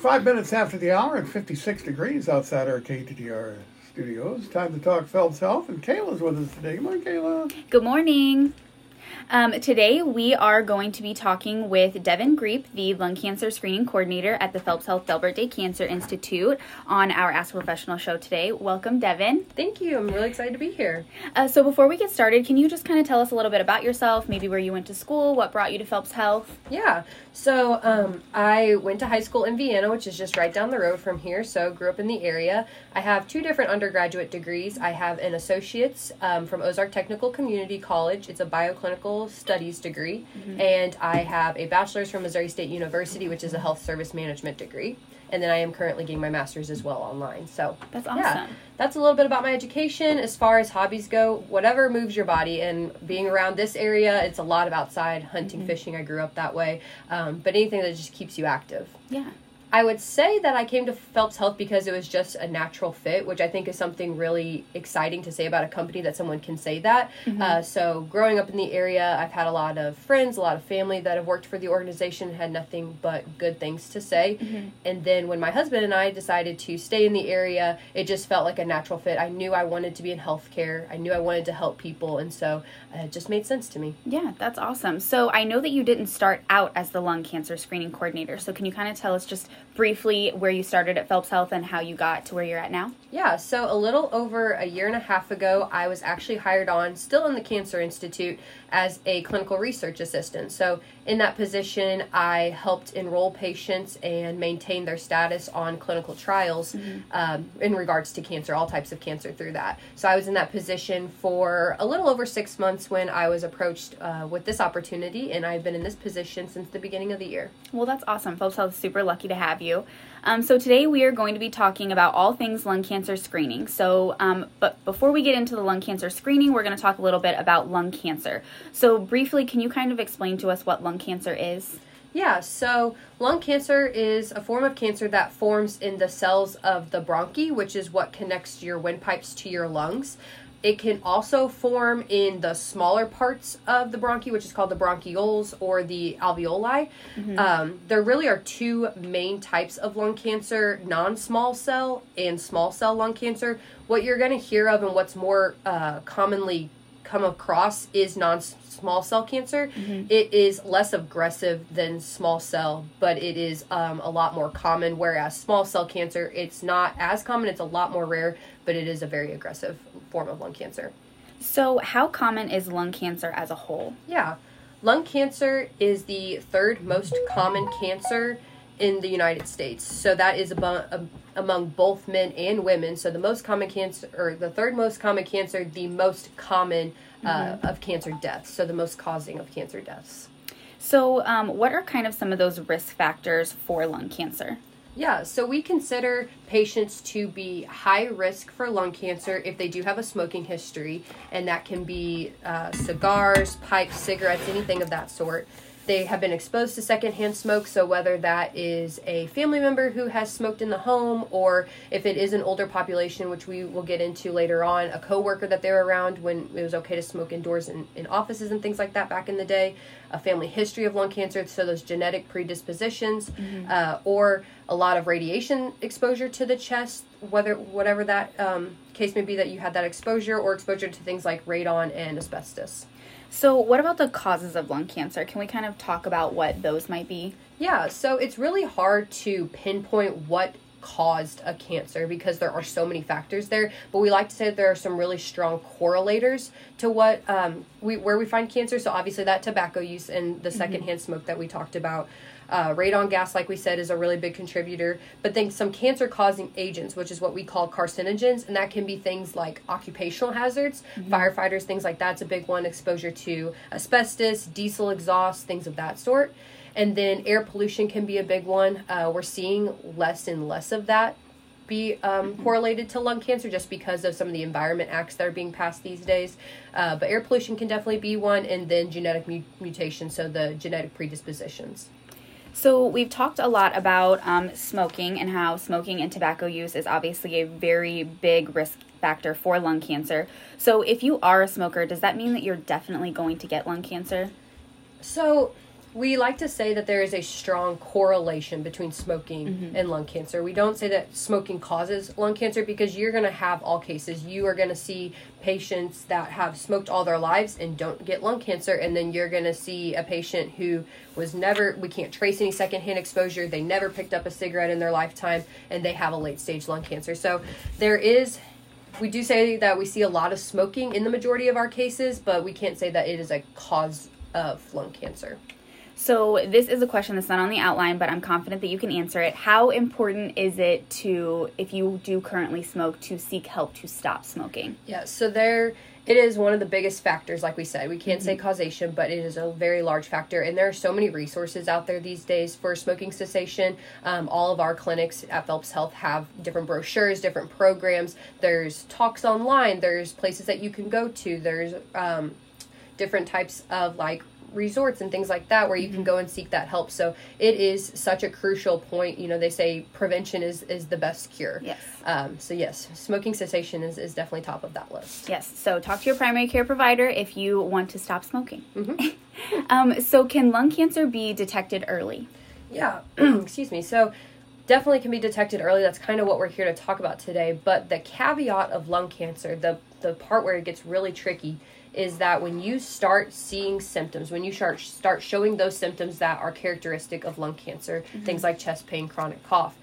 Five minutes after the hour and 56 degrees outside our KTTR studios. Time to talk Phelps Health, and Kayla's with us today. Good morning, Kayla. Good morning. Um, today, we are going to be talking with Devin Greep, the lung cancer screening coordinator at the Phelps Health Delbert Day Cancer Institute, on our Ask Professional show today. Welcome, Devin. Thank you. I'm really excited to be here. Uh, so, before we get started, can you just kind of tell us a little bit about yourself, maybe where you went to school, what brought you to Phelps Health? Yeah. So, um, I went to high school in Vienna, which is just right down the road from here. So, grew up in the area. I have two different undergraduate degrees. I have an associate's um, from Ozark Technical Community College. It's a bioclinical studies degree, mm-hmm. and I have a bachelor's from Missouri State University, which is a health service management degree. And then I am currently getting my master's as well online. So that's awesome. Yeah, that's a little bit about my education. As far as hobbies go, whatever moves your body, and being around this area, it's a lot of outside hunting, mm-hmm. fishing. I grew up that way, um, but anything that just keeps you active. Yeah. I would say that I came to Phelps Health because it was just a natural fit, which I think is something really exciting to say about a company that someone can say that. Mm-hmm. Uh, so, growing up in the area, I've had a lot of friends, a lot of family that have worked for the organization, had nothing but good things to say. Mm-hmm. And then when my husband and I decided to stay in the area, it just felt like a natural fit. I knew I wanted to be in healthcare, I knew I wanted to help people, and so uh, it just made sense to me. Yeah, that's awesome. So, I know that you didn't start out as the lung cancer screening coordinator. So, can you kind of tell us just briefly where you started at Phelps Health and how you got to where you're at now? Yeah, so a little over a year and a half ago, I was actually hired on, still in the Cancer Institute, as a clinical research assistant. So, in that position, I helped enroll patients and maintain their status on clinical trials mm-hmm. um, in regards to cancer, all types of cancer through that. So, I was in that position for a little over six months when I was approached uh, with this opportunity, and I've been in this position since the beginning of the year. Well, that's awesome. Phelps Health is super lucky to have you. Um, so today we are going to be talking about all things lung cancer screening. So, um, but before we get into the lung cancer screening, we're going to talk a little bit about lung cancer. So, briefly, can you kind of explain to us what lung cancer is? Yeah, so lung cancer is a form of cancer that forms in the cells of the bronchi, which is what connects your windpipes to your lungs. It can also form in the smaller parts of the bronchi, which is called the bronchioles or the alveoli. Mm-hmm. Um, there really are two main types of lung cancer non small cell and small cell lung cancer. What you're going to hear of and what's more uh, commonly come across is non small cell cancer. Mm-hmm. It is less aggressive than small cell, but it is um, a lot more common. Whereas small cell cancer, it's not as common, it's a lot more rare, but it is a very aggressive form of lung cancer. So, how common is lung cancer as a whole? Yeah. Lung cancer is the third most common cancer in the United States. So that is among, among both men and women. So the most common cancer, or the third most common cancer, the most common uh, mm-hmm. of cancer deaths. So the most causing of cancer deaths. So, um, what are kind of some of those risk factors for lung cancer? Yeah, so we consider patients to be high risk for lung cancer if they do have a smoking history, and that can be uh, cigars, pipes, cigarettes, anything of that sort. They have been exposed to secondhand smoke, so whether that is a family member who has smoked in the home, or if it is an older population, which we will get into later on, a coworker that they were around when it was okay to smoke indoors in, in offices and things like that back in the day, a family history of lung cancer, so those genetic predispositions, mm-hmm. uh, or a lot of radiation exposure to the chest, whether whatever that um, case may be that you had that exposure, or exposure to things like radon and asbestos. So, what about the causes of lung cancer? Can we kind of talk about what those might be? Yeah, so it's really hard to pinpoint what caused a cancer because there are so many factors there. But we like to say that there are some really strong correlators to what um, we where we find cancer. So obviously that tobacco use and the mm-hmm. secondhand mm-hmm. smoke that we talked about. Uh, radon gas, like we said, is a really big contributor. But then some cancer causing agents, which is what we call carcinogens, and that can be things like occupational hazards, mm-hmm. firefighters, things like that's a big one, exposure to asbestos, diesel exhaust, things of that sort. And then air pollution can be a big one. Uh, we're seeing less and less of that be um, mm-hmm. correlated to lung cancer just because of some of the environment acts that are being passed these days. Uh, but air pollution can definitely be one, and then genetic mu- mutation, so the genetic predispositions. So, we've talked a lot about um, smoking and how smoking and tobacco use is obviously a very big risk factor for lung cancer. So, if you are a smoker, does that mean that you're definitely going to get lung cancer? So, we like to say that there is a strong correlation between smoking Mm-hmm. and lung cancer. We don't say that smoking causes lung cancer because you're going to have all cases. You are going to see patients that have smoked all their lives and don't get lung cancer, and then you're going to see a patient who was never, we can't trace any secondhand exposure, they never picked up a cigarette in their lifetime, and they have a late stage lung cancer. So there is we do say that we see a lot of smoking in the majority of our cases, but we can't say that it is a cause of lung cancer. So this is a question that's not on the outline, but I'm confident that you can answer it. How important is it to, if you do currently smoke, to seek help to stop smoking? Yeah, so there it is one of the biggest factors like we said. We can't say causation, but it is a very large factor and there are so many resources out there these days for smoking cessation. Um, all of our clinics at Phelps Health have different brochures, different programs. There's talks online, there's places that you can go to. There's um, different types of like resorts and things like that where you can go and seek that help. So it is such a crucial point. You know, they say prevention is is the best cure. Yes. Um, so yes, smoking cessation is, is definitely top of that list. Yes. So talk to your primary care provider if you want to stop smoking. um, so can lung cancer be detected early? Yeah, excuse me. So definitely can be detected early. That's kind of what we're here to talk about today. But the caveat of lung cancer, the the part where it gets really tricky is that when you start seeing symptoms, when you start start showing those symptoms that are characteristic of lung cancer, things like chest pain, chronic cough,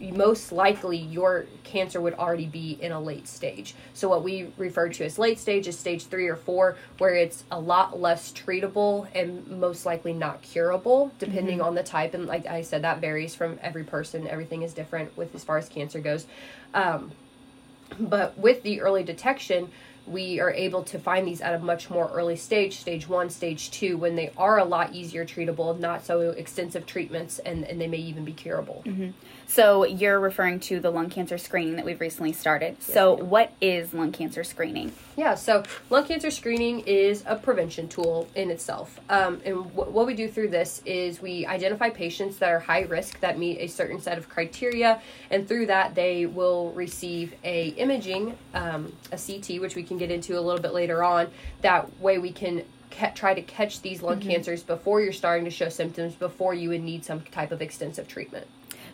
most likely your cancer would already be in a late stage. So what we refer to as late stage is stage 3 or 4 where it's a lot less treatable and most likely not curable depending on the type and like I said that varies from every person. Everything is different with as far as cancer goes. Um, but with the early detection, we are able to find these at a much more early stage, stage one, stage two, when they are a lot easier treatable, not so extensive treatments, and, and they may even be curable. Mm-hmm. So you're referring to the lung cancer screening that we've recently started. so what is lung cancer screening? Yeah, so lung cancer screening is a prevention tool in itself. Um, and wh- what we do through this is we identify patients that are high risk that meet a certain set of criteria, and through that they will receive a imaging, um, a CT, which we can get into a little bit later on. That way we can ca- try to catch these lung cancers before you're starting to show symptoms, before you would need some type of extensive treatment.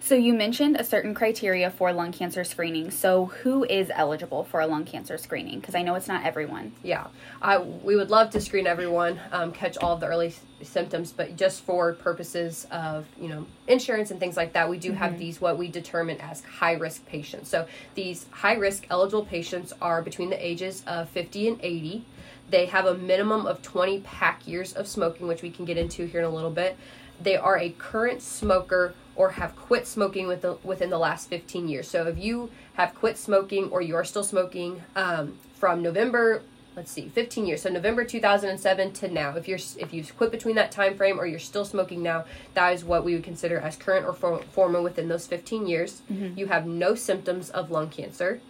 So you mentioned a certain criteria for lung cancer screening. So who is eligible for a lung cancer screening? Because I know it's not everyone. Yeah, I we would love to screen everyone, um, catch all of the early s- symptoms, but just for purposes of you know insurance and things like that, we do have these what we determine as high risk patients. So these high risk eligible patients are between the ages of fifty and eighty. They have a minimum of twenty pack years of smoking, which we can get into here in a little bit. They are a current smoker or have quit smoking with the, within the last 15 years. So if you have quit smoking or you are still smoking um, from November, let's see, 15 years. So November 2007 to now. If you're if you've quit between that time frame or you're still smoking now, that is what we would consider as current or for, former within those 15 years. You have no symptoms of lung cancer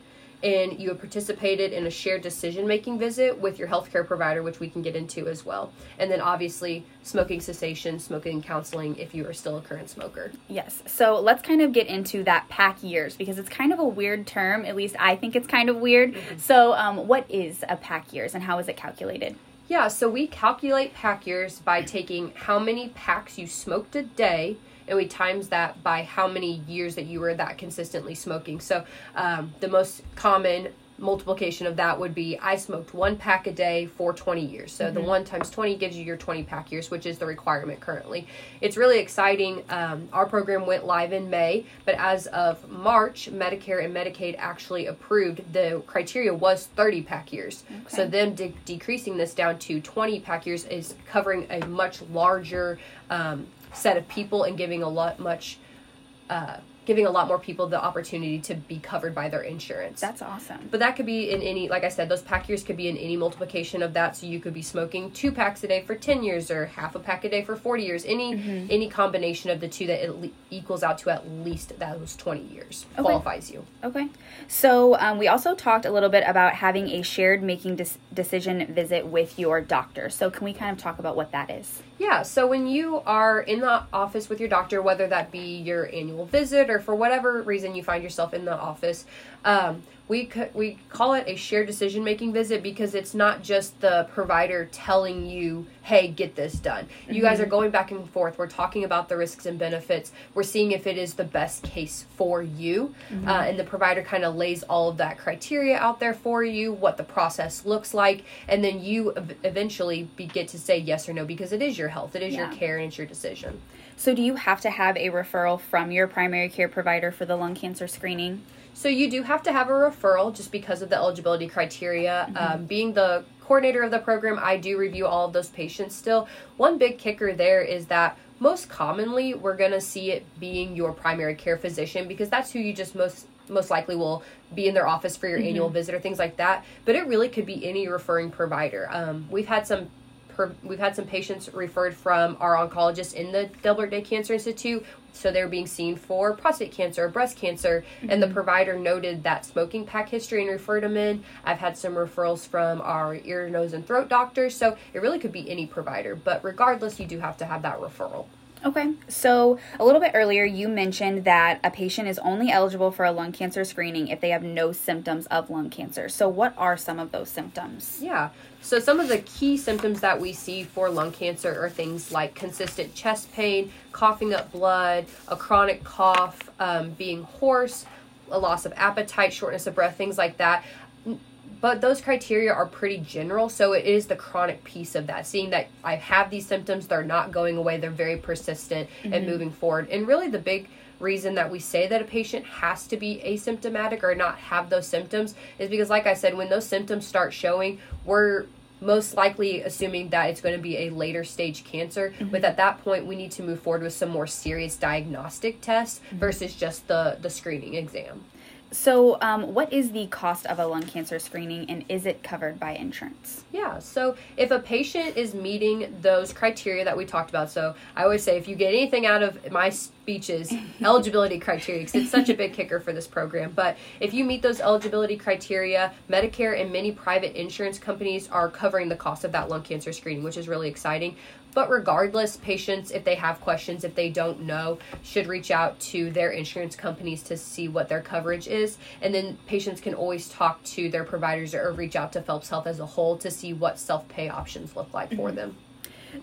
and you have participated in a shared decision making visit with your healthcare provider, which we can get into as well. And then obviously smoking cessation, smoking counseling if you are still a current smoker. Yes. So let's kind of get into that pack years because it's kind of a weird term. At least I think it's kind of weird. So, um, what is a pack years and how is it calculated? Yeah, so we calculate pack years by taking how many packs you smoked a day, and we times that by how many years that you were that consistently smoking. So um, the most common multiplication of that would be I smoked one pack a day for 20 years. So the one times 20 gives you your 20 pack years, which is the requirement currently. It's really exciting. Um, our program went live in May, but as of March, Medicare and Medicaid actually approved the criteria was 30 pack years. So Okay. them de- decreasing this down to 20 pack years is covering a much larger um, set of people and giving a lot much uh, giving a lot more people the opportunity to be covered by their insurance That's awesome. but that could be in any like i said those pack years could be in any multiplication of that so you could be smoking two packs a day for 10 years or half a pack a day for 40 years any Mm-hmm. any combination of the two that it le- equals out to at least those 20 years Okay. qualifies you Okay. So um, we also talked a little bit about having a shared making decision visit with your doctor. So can we kind of talk about what that is? Yeah, so when you are in the office with your doctor, whether that be your annual visit or or for whatever reason you find yourself in the office, um, we c- we call it a shared decision making visit because it's not just the provider telling you, "Hey, get this done." You guys are going back and forth. We're talking about the risks and benefits. We're seeing if it is the best case for you, uh, and the provider kind of lays all of that criteria out there for you, what the process looks like, and then you ev- eventually be, get to say yes or no because it is your health, it is your care, and it's your decision. So, do you have to have a referral from your primary care provider for the lung cancer screening? So you do have to have a referral just because of the eligibility criteria. Um, being the coordinator of the program, I do review all of those patients still. One big kicker there is that most commonly we're going to see it being your primary care physician because that's who you just most most likely will be in their office for your annual visit or things like that. But it really could be any referring provider. Um, we've had some per, we've had some patients referred from our oncologist in the Delbert Day Cancer Institute. So they're being seen for prostate cancer, or breast cancer, and the mm-hmm. provider noted that smoking pack history and referred them in. I've had some referrals from our ear, nose, and throat doctors. So it really could be any provider, but regardless, you do have to have that referral. Okay, so a little bit earlier, you mentioned that a patient is only eligible for a lung cancer screening if they have no symptoms of lung cancer. So, what are some of those symptoms? Yeah. So some of the key symptoms that we see for lung cancer are things like consistent chest pain, coughing up blood, a chronic cough, um, being hoarse, a loss of appetite, shortness of breath, things like that. But those criteria are pretty general, so it is the chronic piece of that. Seeing that I have these symptoms, they're not going away, they're very persistent and mm-hmm. moving forward. And really, the big reason that we say that a patient has to be asymptomatic or not have those symptoms is because, like I said, when those symptoms start showing, we're most likely assuming that it's going to be a later stage cancer. Mm-hmm. But at that point, we need to move forward with some more serious diagnostic tests mm-hmm. versus just the the screening exam. So, um, what is the cost of a lung cancer screening and is it covered by insurance? Yeah, so if a patient is meeting those criteria that we talked about, so I always say if you get anything out of my speeches, eligibility criteria, because it's such a big kicker for this program. But if you meet those eligibility criteria, Medicare and many private insurance companies are covering the cost of that lung cancer screening, which is really exciting. But regardless, patients, if they have questions, if they don't know, should reach out to their insurance companies to see what their coverage is. And then patients can always talk to their providers or reach out to Phelps Health as a whole to see what self pay options look like for them.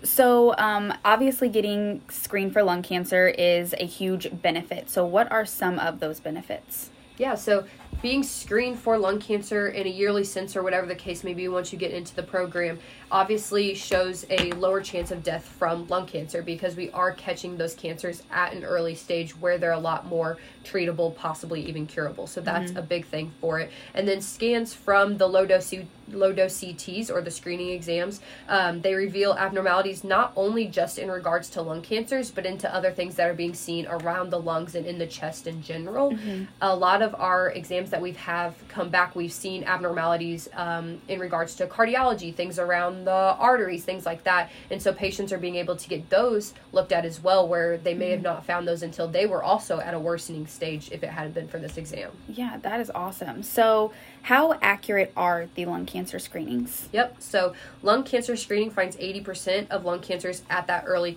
So, um, obviously, getting screened for lung cancer is a huge benefit. So, what are some of those benefits? Yeah, so being screened for lung cancer in a yearly sense or whatever the case may be once you get into the program obviously shows a lower chance of death from lung cancer because we are catching those cancers at an early stage where they're a lot more treatable, possibly even curable. So that's mm-hmm. a big thing for it. And then scans from the low dose low dose CTs or the screening exams, um, they reveal abnormalities not only just in regards to lung cancers, but into other things that are being seen around the lungs and in the chest in general. A lot of our exams that we've have come back, we've seen abnormalities um, in regards to cardiology, things around the arteries, things like that. And so patients are being able to get those looked at as well, where they may have not found those until they were also at a worsening stage if it hadn't been for this exam. Yeah, that is awesome. So, how accurate are the lung cancer screenings? Yep. So lung cancer screening finds 80% of lung cancers at that early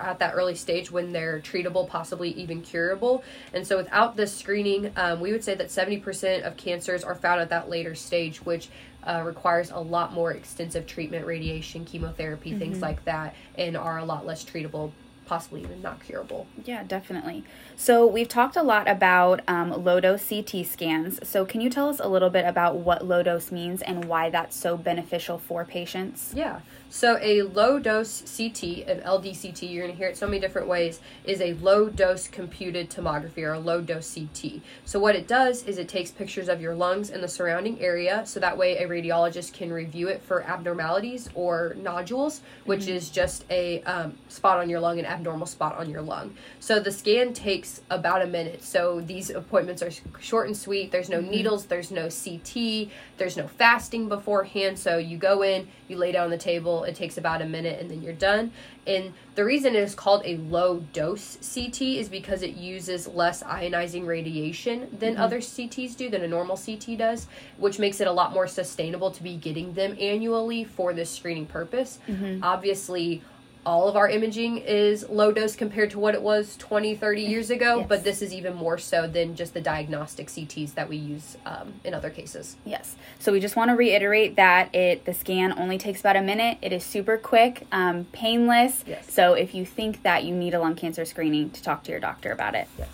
at that early stage when they're treatable, possibly even curable. And so without this screening, um, we would say that 70% of cancers are found at that later stage, which uh, requires a lot more extensive treatment, radiation, chemotherapy, things like that, and are a lot less treatable, possibly even not curable. Yeah, definitely. So, we've talked a lot about um, low dose CT scans. So, can you tell us a little bit about what low dose means and why that's so beneficial for patients? Yeah. So a low dose CT, an LDCT, you're going to hear it so many different ways, is a low dose computed tomography or a low dose CT. So what it does is it takes pictures of your lungs and the surrounding area so that way a radiologist can review it for abnormalities or nodules, which is just a um, spot on your lung, an abnormal spot on your lung. So the scan takes about a minute. So these appointments are short and sweet. There's no needles, there's no CT, there's no fasting beforehand. So you go in, you lay down on the table, it takes about a minute, and then you're done. And the reason it is called a low dose CT is because it uses less ionizing radiation than mm-hmm. other CTs do, than a normal CT does, which makes it a lot more sustainable to be getting them annually for this screening purpose. Mm-hmm. Obviously, all of our imaging is low dose compared to what it was 20 30 years ago Yes. but this is even more so than just the diagnostic cts that we use um, in other cases Yes. So we just want to reiterate that it the scan only takes about a minute. It is super quick, um, painless. Yes. So if you think that you need a lung cancer screening, to talk to your doctor about it. yes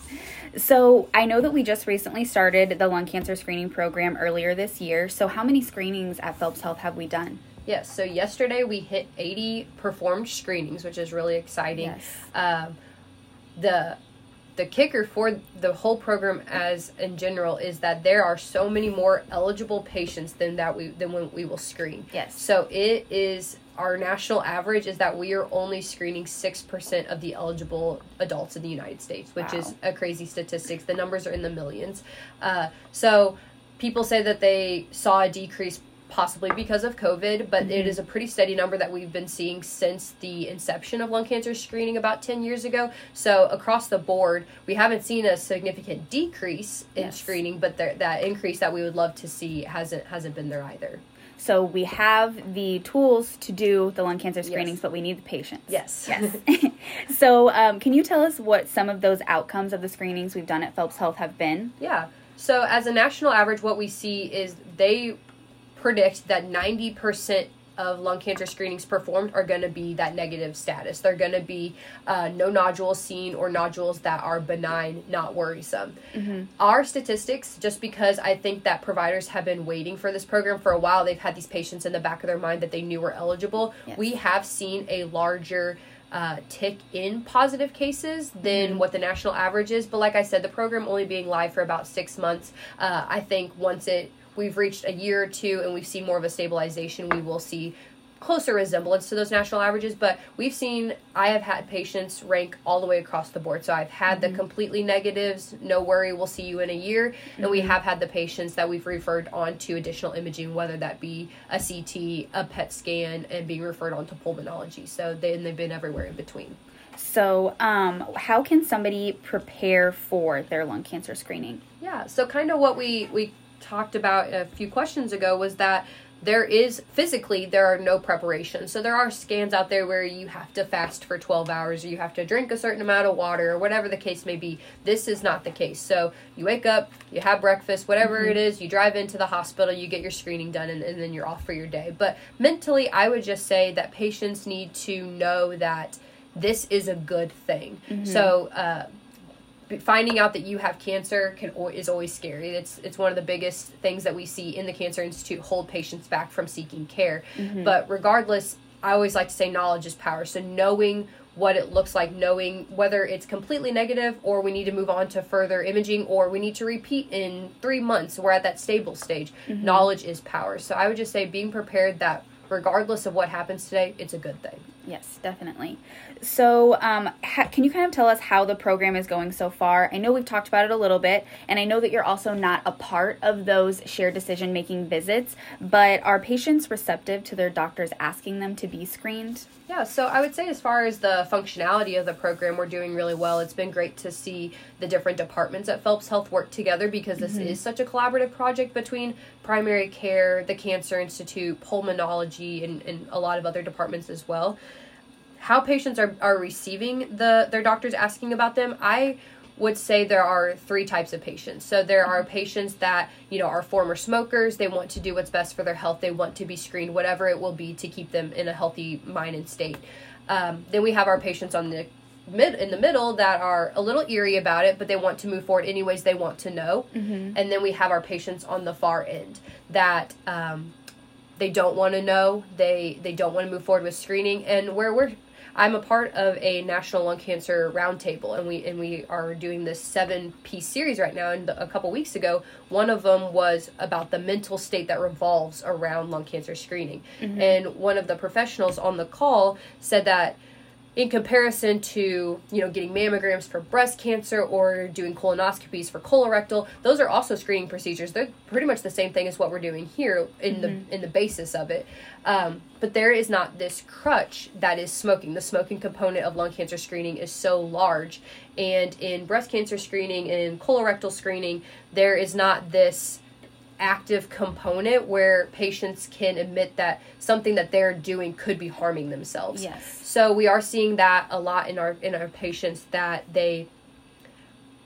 So I know that we just recently started the lung cancer screening program earlier this year. So how many screenings at Phelps Health have we done? Yes, so yesterday we hit 80 performed screenings, which is really exciting. Yes. Um, the the kicker for the whole program as in general is that there are so many more eligible patients than that we than when we will screen. Yes. So it is our national average is that we are only screening 6% of the eligible adults in the United States, which is a crazy statistic. The numbers are in the millions. Uh, so people say that they saw a decrease possibly because of COVID, but it is a pretty steady number that we've been seeing since the inception of lung cancer screening about 10 years ago. So across the board, we haven't seen a significant decrease in Yes. screening, but there, that increase that we would love to see hasn't hasn't been there either. So we have the tools to do the lung cancer screenings, Yes. but we need the patients. Yes. Yes. so um, can you tell us what some of those outcomes of the screenings we've done at Phelps Health have been? Yeah. So as a national average, what we see is they predict that 90% of lung cancer screenings performed are going to be that negative status. They're going to be uh, no nodules seen or nodules that are benign, not worrisome. Our statistics, just because I think that providers have been waiting for this program for a while, they've had these patients in the back of their mind that they knew were eligible. Yes. We have seen a larger uh, tick in positive cases than what the national average is. But like I said, the program only being live for about six months, uh, I think once it we've reached a year or two and we've seen more of a stabilization, we will see closer resemblance to those national averages. But we've seen I have had patients rank all the way across the board. So I've had the completely negatives, no worry, we'll see you in a year, and we have had the patients that we've referred on to additional imaging, whether that be a CT, a PET scan, and being referred on to pulmonology. So they, and they've been everywhere in between. So, um, how can somebody prepare for their lung cancer screening? Yeah, so kind of what we we talked about a few questions ago was that there is physically there are no preparations. So there are scans out there where you have to fast for 12 hours or you have to drink a certain amount of water or whatever the case may be. This is not the case. So you wake up, you have breakfast, whatever it is, you drive into the hospital, you get your screening done and, and then you're off for your day. But mentally I would just say that patients need to know that this is a good thing. So uh finding out that you have cancer can is always scary. It's it's one of the biggest things that we see in the Cancer Institute hold patients back from seeking care. Mm-hmm. But regardless, I always like to say knowledge is power. So knowing what it looks like, knowing whether it's completely negative or we need to move on to further imaging or we need to repeat in 3 months, we're at that stable stage. Mm-hmm. Knowledge is power. So I would just say being prepared that regardless of what happens today, it's a good thing. Yes, definitely. So, um, ha- can you kind of tell us how the program is going so far? I know we've talked about it a little bit, and I know that you're also not a part of those shared decision making visits, but are patients receptive to their doctors asking them to be screened? Yeah, so I would say as far as the functionality of the program, we're doing really well. It's been great to see the different departments at Phelps Health work together because this is such a collaborative project between primary care, the Cancer Institute, pulmonology, and, and a lot of other departments as well. How patients are, are receiving the their doctors asking about them, I would say there are three types of patients. So there are patients that, you know, are former smokers, they want to do what's best for their health, they want to be screened, whatever it will be to keep them in a healthy mind and state. Um, then we have our patients on the mid in the middle that are a little eerie about it, but they want to move forward anyways. They want to know, and then we have our patients on the far end that um, they don't want to know. They they don't want to move forward with screening, and where we're I'm a part of a national lung cancer roundtable, and we and we are doing this seven piece series right now. And a couple weeks ago, one of them was about the mental state that revolves around lung cancer screening. Mm-hmm. And one of the professionals on the call said that in comparison to you know getting mammograms for breast cancer or doing colonoscopies for colorectal those are also screening procedures. They're pretty much the same thing as what we're doing here in the in the basis of it. Um, but there is not this crutch that is smoking. The smoking component of lung cancer screening is so large. And in breast cancer screening and colorectal screening there is not this active component where patients can admit that something that they're doing could be harming themselves. Yes. So we are seeing that a lot in our in our patients that they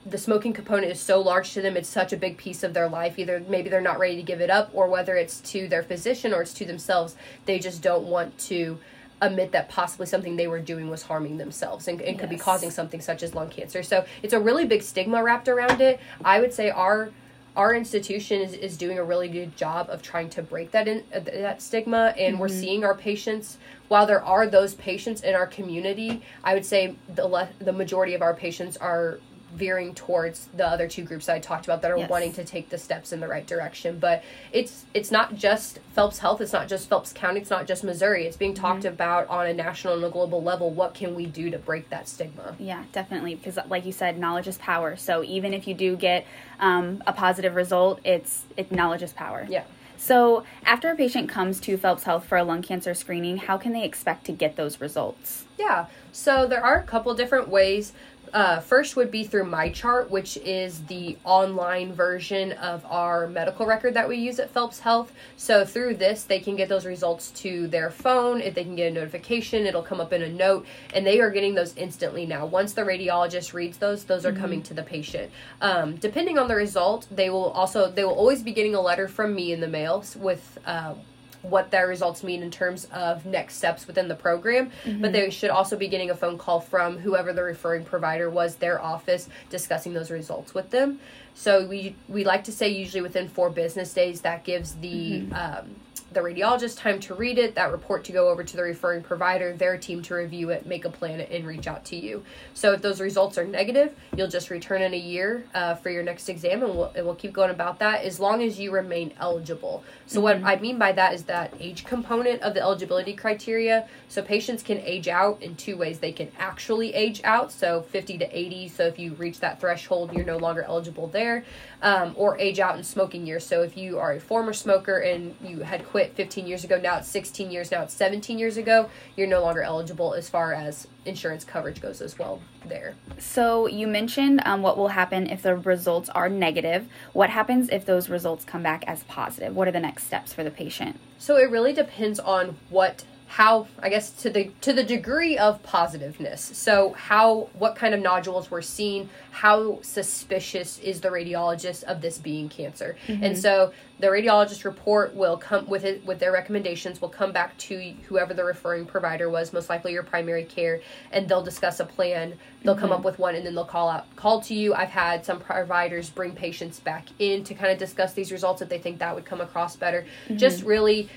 the smoking component is so large to them it's such a big piece of their life either maybe they're not ready to give it up or whether it's to their physician or it's to themselves they just don't want to admit that possibly something they were doing was harming themselves and, and could be causing something such as lung cancer so it's a really big stigma wrapped around it i would say our our institution is, is doing a really good job of trying to break that in uh, that stigma and we're seeing our patients while there are those patients in our community i would say the le- the majority of our patients are veering towards the other two groups that I talked about that are Yes. wanting to take the steps in the right direction. But it's it's not just Phelps Health, it's not just Phelps County, it's not just Missouri. It's being talked about on a national and a global level. What can we do to break that stigma? Yeah, definitely. Because, like you said, knowledge is power. So even if you do get um, a positive result, it's it knowledge is power. Yeah. So after a patient comes to Phelps Health for a lung cancer screening, how can they expect to get those results? Yeah. So there are a couple different ways. Uh, first would be through MyChart, which is the online version of our medical record that we use at Phelps Health. So through this, they can get those results to their phone. If they can get a notification, it'll come up in a note, and they are getting those instantly now. Once the radiologist reads those, those are coming to the patient. Um, depending on the result, they will also they will always be getting a letter from me in the mail with. Uh, what their results mean in terms of next steps within the program, but they should also be getting a phone call from whoever the referring provider was, their office, discussing those results with them. So we we like to say usually within four business days. That gives the um, the radiologist time to read it, that report to go over to the referring provider, their team to review it, make a plan, and reach out to you. So if those results are negative, you'll just return in a year uh, for your next exam, and we'll, and we'll keep going about that as long as you remain eligible. So what I mean by that is that age component of the eligibility criteria. So patients can age out in two ways. They can actually age out, so 50 to 80. So if you reach that threshold, you're no longer eligible there, um, or age out in smoking years. So if you are a former smoker and you had quit 15 years ago, now it's 16 years, now it's 17 years ago, you're no longer eligible as far as insurance coverage goes as well there. So you mentioned um, what will happen if the results are negative. What happens if those results come back as positive? What are the next steps for the patient? So it really depends on what how I guess to the to the degree of positiveness. So how what kind of nodules were seen, how suspicious is the radiologist of this being cancer. Mm-hmm. And so the radiologist report will come with it with their recommendations will come back to whoever the referring provider was, most likely your primary care, and they'll discuss a plan. They'll come mm-hmm. up with one and then they'll call out call to you. I've had some providers bring patients back in to kind of discuss these results if they think that would come across better. Mm-hmm. Just really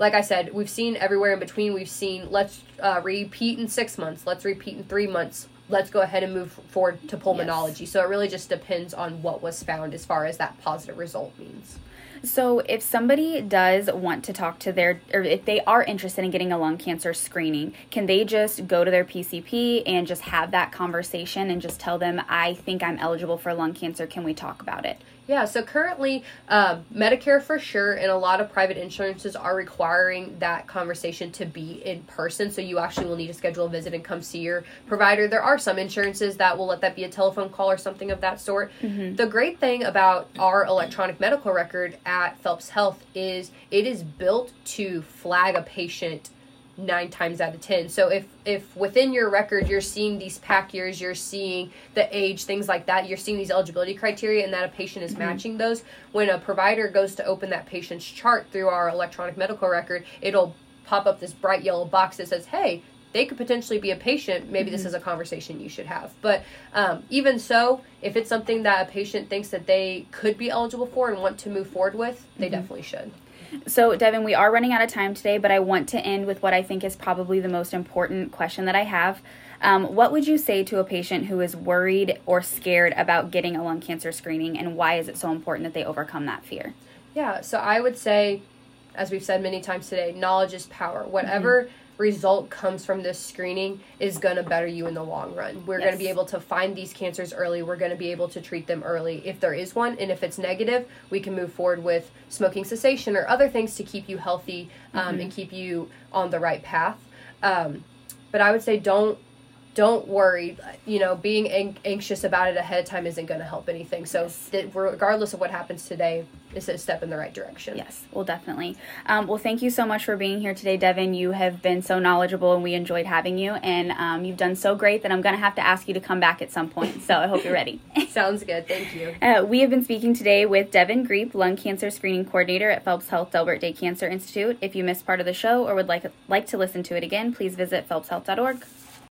like I said, we've seen everywhere in between. We've seen let's uh, repeat in six months, let's repeat in three months. Let's go ahead and move forward to pulmonology. So it really just depends on what was found as far as that positive result means. So, if somebody does want to talk to their, or if they are interested in getting a lung cancer screening, can they just go to their PCP and just have that conversation and just tell them, I think I'm eligible for lung cancer? Can we talk about it? Yeah, so currently, um, Medicare for sure, and a lot of private insurances are requiring that conversation to be in person. So you actually will need to schedule a visit and come see your provider. There are some insurances that will let that be a telephone call or something of that sort. The great thing about our electronic medical record at Phelps Health is it is built to flag a patient nine times out of ten. So if if within your record you're seeing these pack years, you're seeing the age, things like that, you're seeing these eligibility criteria, and that a patient is mm-hmm. matching those. When a provider goes to open that patient's chart through our electronic medical record, it'll pop up this bright yellow box that says, "Hey." They could potentially be a patient. Maybe this mm-hmm. is a conversation you should have. But um, even so, if it's something that a patient thinks that they could be eligible for and want to move forward with, they mm-hmm. definitely should. So, Devin, we are running out of time today, but I want to end with what I think is probably the most important question that I have. Um, what would you say to a patient who is worried or scared about getting a lung cancer screening, and why is it so important that they overcome that fear? Yeah, so I would say, as we've said many times today, knowledge is power. Whatever result comes from this screening is going to better you in the long run. We're going to be able to find these cancers early. We're going to be able to treat them early if there is one. And if it's negative, we can move forward with smoking cessation or other things to keep you healthy um, and keep you on the right path. Um, but I would say don't don't worry. You know, being ang- anxious about it ahead of time isn't going to help anything. So, th- regardless of what happens today, it's a step in the right direction. Yes, well, definitely. Um, well, thank you so much for being here today, Devin. You have been so knowledgeable, and we enjoyed having you. And um, you've done so great that I'm going to have to ask you to come back at some point. So I hope you're ready. Sounds good. Thank you. Uh, we have been speaking today with Devin Greep, lung cancer screening coordinator at Phelps Health Delbert Day Cancer Institute. If you missed part of the show or would like like to listen to it again, please visit phelpshealth.org.